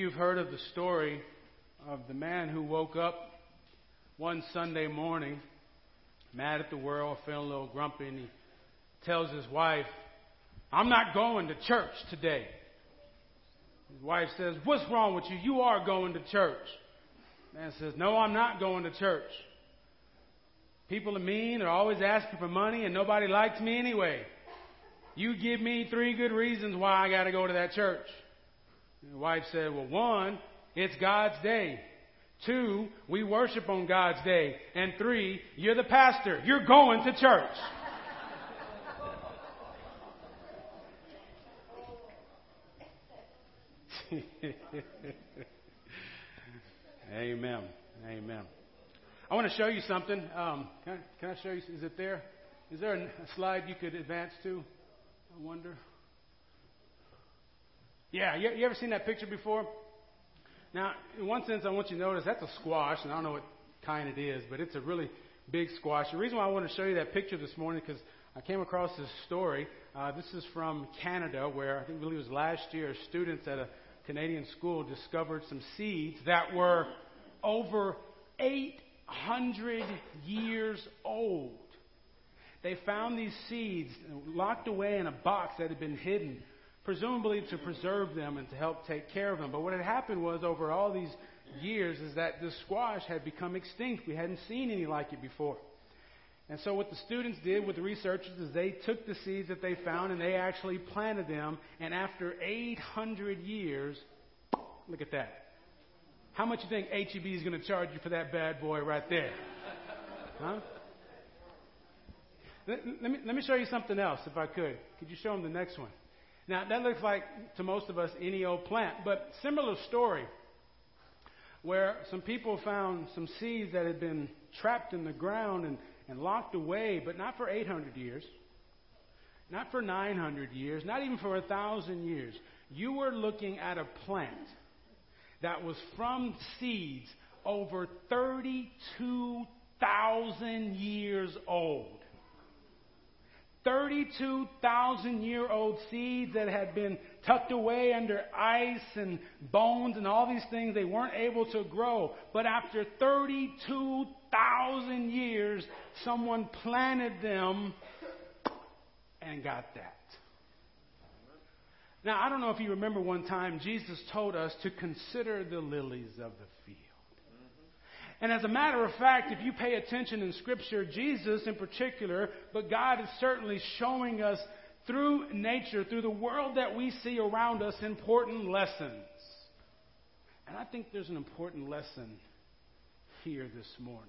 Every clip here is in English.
you've heard of the story of the man who woke up one Sunday morning, mad at the world, feeling a little grumpy, and he tells his wife, I'm not going to church today. His wife says, What's wrong with you? You are going to church. Man says, No, I'm not going to church. People are mean, they're always asking for money, and nobody likes me anyway. You give me three good reasons why I got to go to that church. And the wife said, Well, one, it's God's day. Two, we worship on God's day. And three, you're the pastor. You're going to church. Amen. Amen. I want to show you something. Um, can, I, can, I, show you? Is it there? Is there a slide you could advance to? I wonder. Yeah, you, you ever seen that picture before? Now, in one sense, I want you to notice that's a squash, and I don't know what kind it is, but it's a really big squash. The reason why I want to show you that picture this morning because I came across this story. Uh, this is from Canada, where I think I it was last year, students at a Canadian school discovered some seeds that were over 800 years old. They found these seeds locked away in a box that had been hidden presumably to preserve them and to help take care of them. But what had happened was over all these years is that the squash had become extinct. We hadn't seen any like it before. And so what the students did with the researchers is they took the seeds that they found and they actually planted them. And after 800 years, look at that. How much you think HEB is going to charge you for that bad boy right there? Huh? Let, let, me, let me show you something else, if I could. Could you show them the next one? Now, that looks like, to most of us, any old plant, but similar story where some people found some seeds that had been trapped in the ground and, and locked away, but not for 800 years, not for 900 years, not even for a thousand years. You were looking at a plant that was from seeds over 32,000 years old. 32,000 year old seeds that had been tucked away under ice and bones and all these things, they weren't able to grow. But after 32,000 years, someone planted them and got that. Now, I don't know if you remember one time, Jesus told us to consider the lilies of the field. And as a matter of fact, if you pay attention in Scripture, Jesus in particular, but God is certainly showing us through nature, through the world that we see around us, important lessons. And I think there's an important lesson here this morning.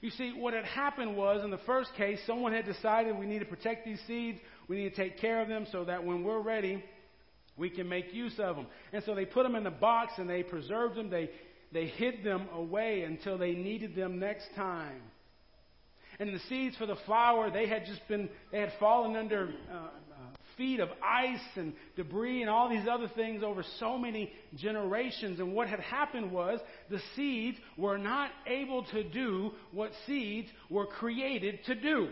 You see, what had happened was, in the first case, someone had decided we need to protect these seeds, we need to take care of them so that when we're ready, we can make use of them. And so they put them in a box and they preserved them. They they hid them away until they needed them next time. And the seeds for the flower, they had just been, they had fallen under uh, uh, feet of ice and debris and all these other things over so many generations. And what had happened was the seeds were not able to do what seeds were created to do.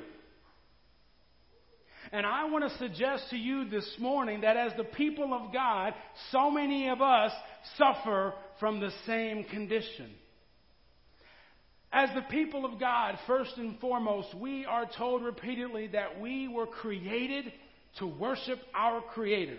And I want to suggest to you this morning that as the people of God, so many of us suffer from the same condition. As the people of God, first and foremost, we are told repeatedly that we were created to worship our Creator.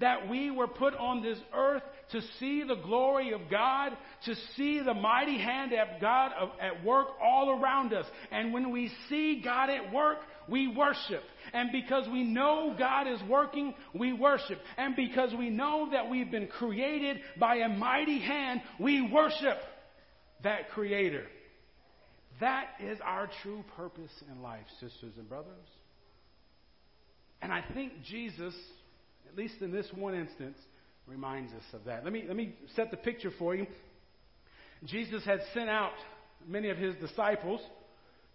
That we were put on this earth to see the glory of God, to see the mighty hand of God at work all around us. And when we see God at work, we worship. And because we know God is working, we worship. And because we know that we've been created by a mighty hand, we worship that Creator. That is our true purpose in life, sisters and brothers. And I think Jesus, at least in this one instance, reminds us of that. Let me, let me set the picture for you. Jesus had sent out many of his disciples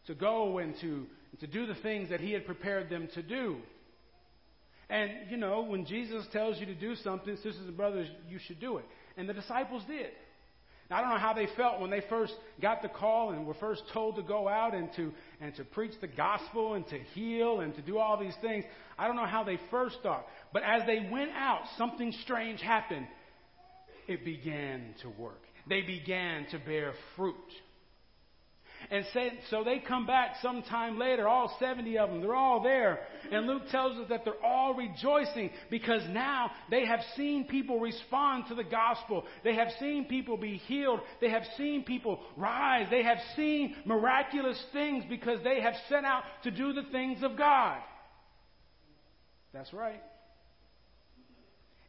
to go and to to do the things that he had prepared them to do. And, you know, when Jesus tells you to do something, sisters and brothers, you should do it. And the disciples did. I don't know how they felt when they first got the call and were first told to go out and to, and to preach the gospel and to heal and to do all these things. I don't know how they first thought. But as they went out, something strange happened. It began to work. They began to bear fruit. And so they come back sometime later, all 70 of them. They're all there. And Luke tells us that they're all rejoicing because now they have seen people respond to the gospel. They have seen people be healed. They have seen people rise. They have seen miraculous things because they have set out to do the things of God. That's right.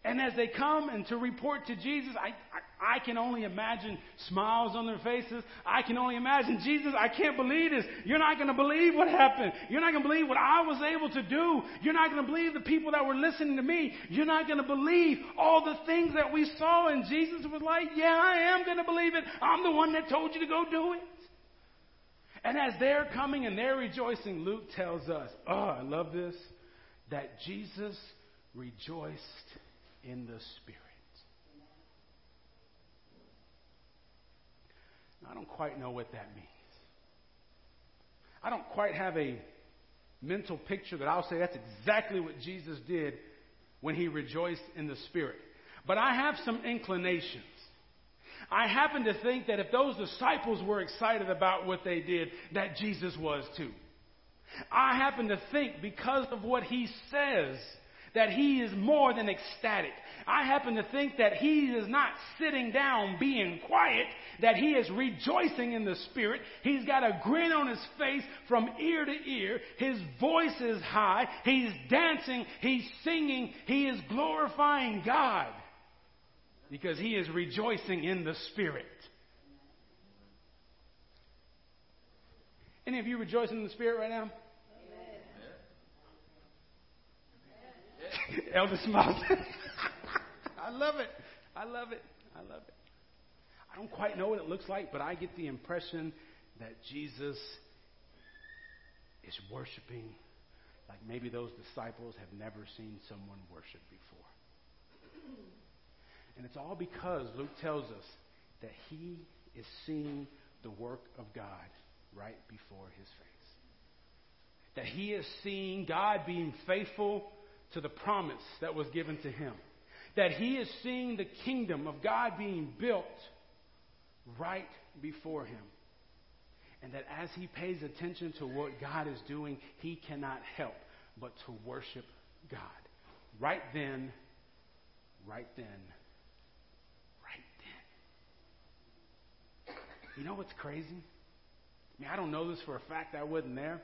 And as they come and to report to Jesus, I, I, I, can only imagine smiles on their faces. I can only imagine, Jesus, I can't believe this. You're not going to believe what happened. You're not going to believe what I was able to do. You're not going to believe the people that were listening to me. You're not going to believe all the things that we saw. And Jesus was like, Yeah, I am going to believe it. I'm the one that told you to go do it. And as they're coming and they're rejoicing, Luke tells us, Oh, I love this, that Jesus rejoiced in the Spirit. I don't quite know what that means. I don't quite have a mental picture that I'll say that's exactly what Jesus did when he rejoiced in the Spirit. But I have some inclinations. I happen to think that if those disciples were excited about what they did, that Jesus was too. I happen to think because of what he says that he is more than ecstatic. I happen to think that he is not sitting down being quiet, that he is rejoicing in the Spirit. He's got a grin on his face from ear to ear. His voice is high. He's dancing. He's singing. He is glorifying God because he is rejoicing in the Spirit. Any of you rejoicing in the Spirit right now? Elder smiles. I love it. I love it. I love it. I don't quite know what it looks like, but I get the impression that Jesus is worshiping like maybe those disciples have never seen someone worship before. And it's all because Luke tells us that he is seeing the work of God right before his face. That he is seeing God being faithful to the promise that was given to him. That he is seeing the kingdom of God being built right before him. And that as he pays attention to what God is doing, he cannot help but to worship God. Right then, right then, right then. You know what's crazy? I mean, I don't know this for a fact, I wasn't there.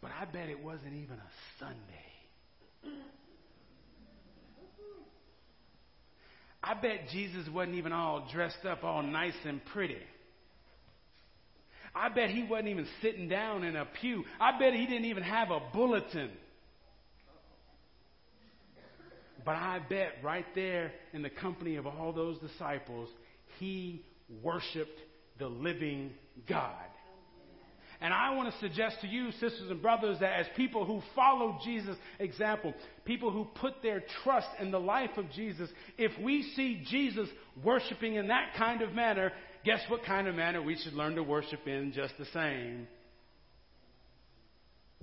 But I bet it wasn't even a Sunday. I bet Jesus wasn't even all dressed up all nice and pretty. I bet he wasn't even sitting down in a pew. I bet he didn't even have a bulletin. But I bet right there in the company of all those disciples, he worshiped the living God. And I want to suggest to you, sisters and brothers, that as people who follow Jesus' example, people who put their trust in the life of Jesus, if we see Jesus worshiping in that kind of manner, guess what kind of manner we should learn to worship in just the same?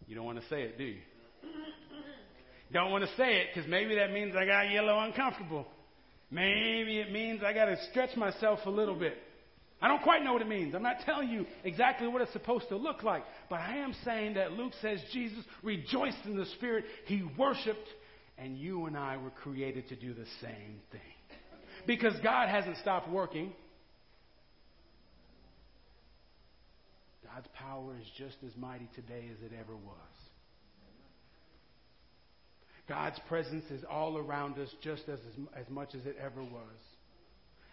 You don't want to say it, do you? Don't want to say it because maybe that means I got yellow uncomfortable. Maybe it means I got to stretch myself a little bit. I don't quite know what it means. I'm not telling you exactly what it's supposed to look like. But I am saying that Luke says Jesus rejoiced in the Spirit. He worshiped, and you and I were created to do the same thing. Because God hasn't stopped working. God's power is just as mighty today as it ever was. God's presence is all around us just as, as much as it ever was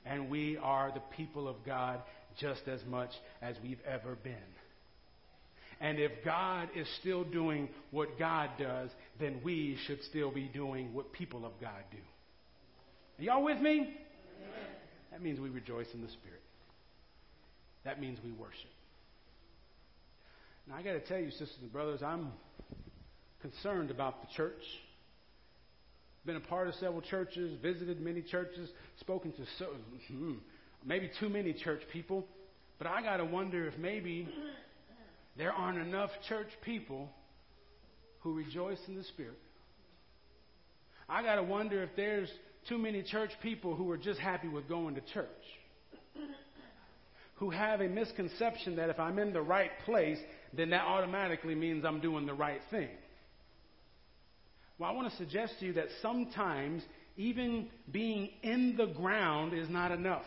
and we are the people of God just as much as we've ever been. And if God is still doing what God does, then we should still be doing what people of God do. Are y'all with me? Amen. That means we rejoice in the Spirit. That means we worship. Now, I got to tell you, sisters and brothers, I'm concerned about the church. Been a part of several churches, visited many churches, spoken to so, hmm, maybe too many church people. But I got to wonder if maybe there aren't enough church people who rejoice in the Spirit. I got to wonder if there's too many church people who are just happy with going to church. Who have a misconception that if I'm in the right place, then that automatically means I'm doing the right thing. Well, I want to suggest to you that sometimes even being in the ground is not enough.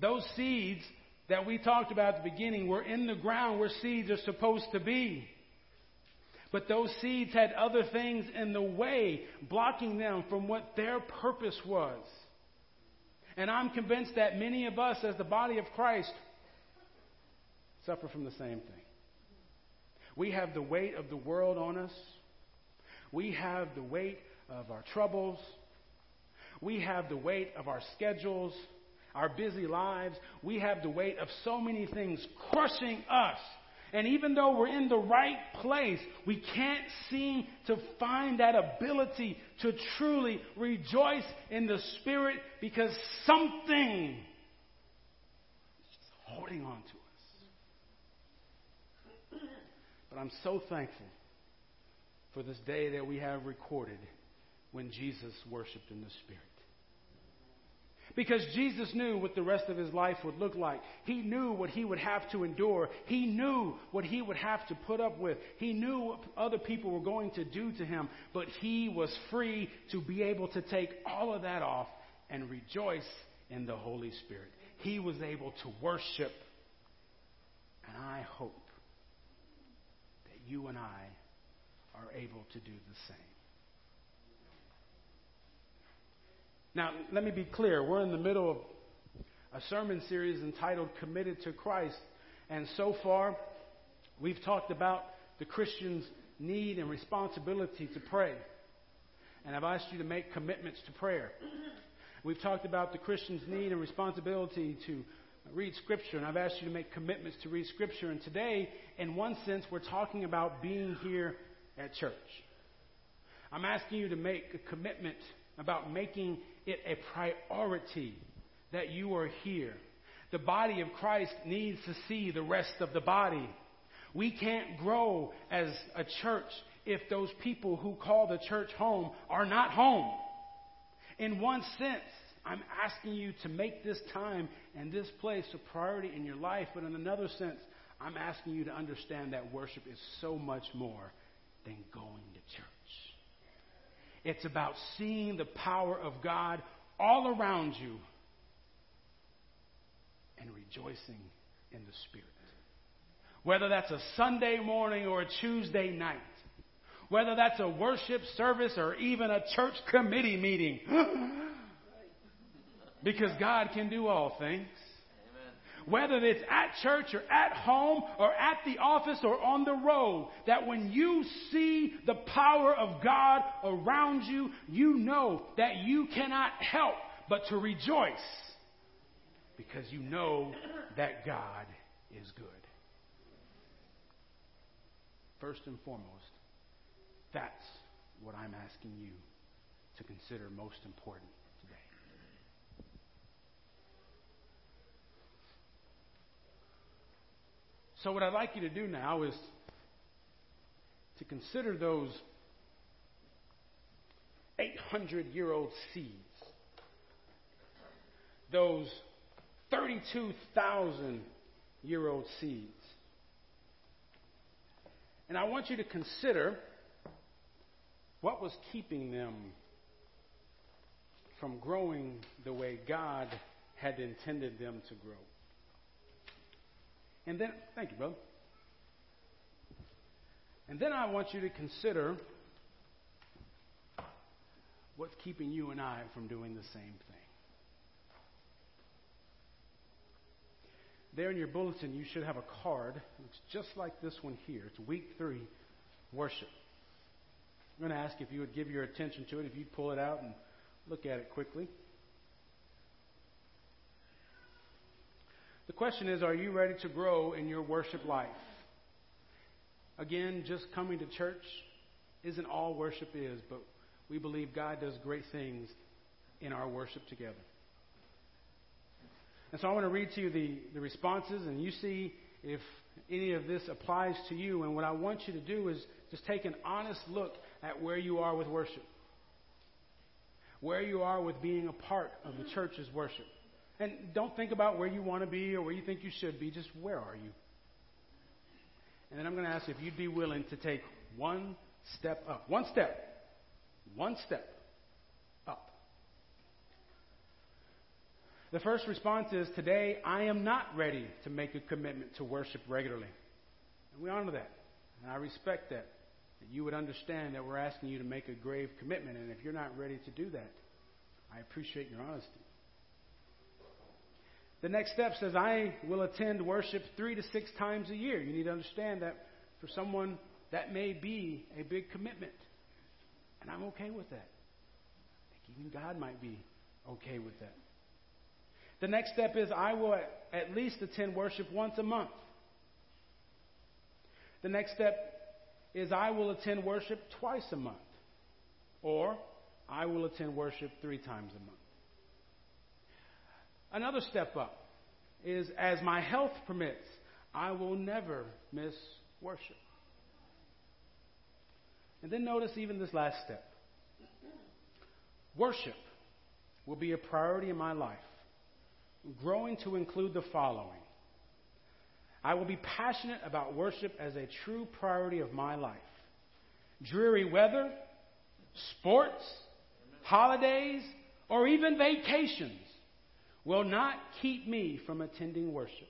Those seeds that we talked about at the beginning were in the ground where seeds are supposed to be. But those seeds had other things in the way, blocking them from what their purpose was. And I'm convinced that many of us, as the body of Christ, suffer from the same thing. We have the weight of the world on us. We have the weight of our troubles. We have the weight of our schedules, our busy lives. We have the weight of so many things crushing us. And even though we're in the right place, we can't seem to find that ability to truly rejoice in the Spirit because something is just holding on to us. But I'm so thankful for this day that we have recorded when Jesus worshiped in the Spirit. Because Jesus knew what the rest of his life would look like. He knew what he would have to endure. He knew what he would have to put up with. He knew what other people were going to do to him. But he was free to be able to take all of that off and rejoice in the Holy Spirit. He was able to worship. And I hope that you and I are able to do the same. Now, let me be clear. We're in the middle of a sermon series entitled Committed to Christ. And so far, we've talked about the Christian's need and responsibility to pray. And I've asked you to make commitments to prayer. We've talked about the Christian's need and responsibility to read Scripture, and I've asked you to make commitments to read Scripture. And today, in one sense, we're talking about being here at church. I'm asking you to make a commitment about making it a priority that you are here. The body of Christ needs to see the rest of the body. We can't grow as a church if those people who call the church home are not home. In one sense, I'm asking you to make this time and this place a priority in your life, but in another sense, I'm asking you to understand that worship is so much more than going to church. It's about seeing the power of God all around you and rejoicing in the Spirit. Whether that's a Sunday morning or a Tuesday night, whether that's a worship service or even a church committee meeting, because God can do all things whether it's at church or at home or at the office or on the road, that when you see the power of God around you, you know that you cannot help but to rejoice because you know that God is good. First and foremost, that's what I'm asking you to consider most important. So, what I'd like you to do now is to consider those 800 year old seeds, those 32,000 year old seeds. And I want you to consider what was keeping them from growing the way God had intended them to grow. And then, thank you, brother. And then I want you to consider what's keeping you and I from doing the same thing. There in your bulletin, you should have a card. It's just like this one here. It's week three worship. I'm going to ask if you would give your attention to it, if you'd pull it out and look at it quickly. The question is, are you ready to grow in your worship life? Again, just coming to church isn't all worship is, but we believe God does great things in our worship together. And so I want to read to you the, the responses, and you see if any of this applies to you. And what I want you to do is just take an honest look at where you are with worship, where you are with being a part of the church's worship. And don't think about where you want to be or where you think you should be, just where are you? And then I'm going to ask if you'd be willing to take one step up. One step. One step up. The first response is today, I am not ready to make a commitment to worship regularly. And we honor that. And I respect that. That you would understand that we're asking you to make a grave commitment. And if you're not ready to do that, I appreciate your honesty. The next step says, I will attend worship three to six times a year. You need to understand that for someone, that may be a big commitment. And I'm okay with that. I think even God might be okay with that. The next step is I will at least attend worship once a month. The next step is I will attend worship twice a month. Or I will attend worship three times a month. Another step up is as my health permits, I will never miss worship. And then notice even this last step. Worship will be a priority in my life, growing to include the following. I will be passionate about worship as a true priority of my life. Dreary weather, sports, holidays, or even vacations will not keep me from attending worship.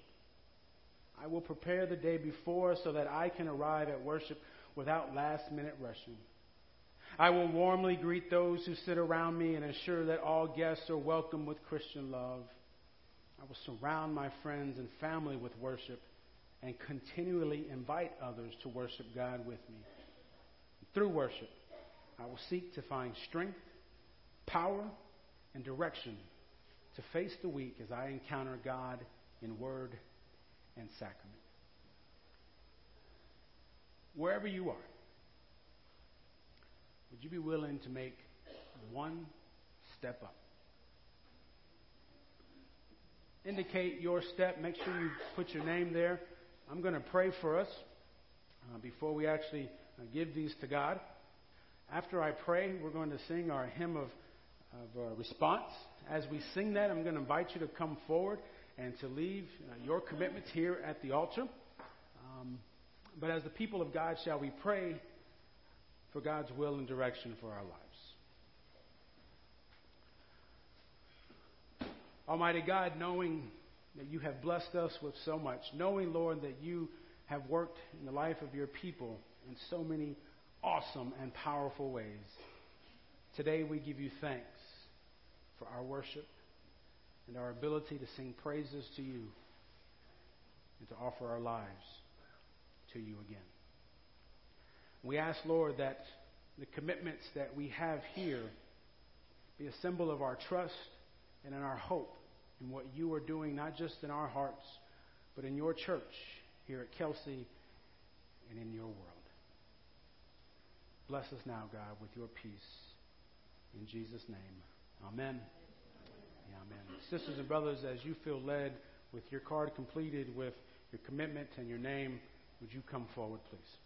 I will prepare the day before so that I can arrive at worship without last minute rushing. I will warmly greet those who sit around me and ensure that all guests are welcome with Christian love. I will surround my friends and family with worship and continually invite others to worship God with me. Through worship, I will seek to find strength, power, and direction to face the week as I encounter God in word and sacrament. Wherever you are, would you be willing to make one step up? Indicate your step. Make sure you put your name there. I'm going to pray for us uh, before we actually uh, give these to God. After I pray, we're going to sing our hymn of, of uh, response. As we sing that, I'm going to invite you to come forward and to leave uh, your commitments here at the altar. Um, but as the people of God, shall we pray for God's will and direction for our lives? Almighty God, knowing that you have blessed us with so much, knowing, Lord, that you have worked in the life of your people in so many awesome and powerful ways, today we give you thanks for our worship and our ability to sing praises to you and to offer our lives to you again. We ask, Lord, that the commitments that we have here be a symbol of our trust and in our hope in what you are doing, not just in our hearts, but in your church here at Kelsey and in your world. Bless us now, God, with your peace. In Jesus' name. Amen. Amen. Sisters and brothers, as you feel led with your card completed with your commitment and your name, would you come forward, please?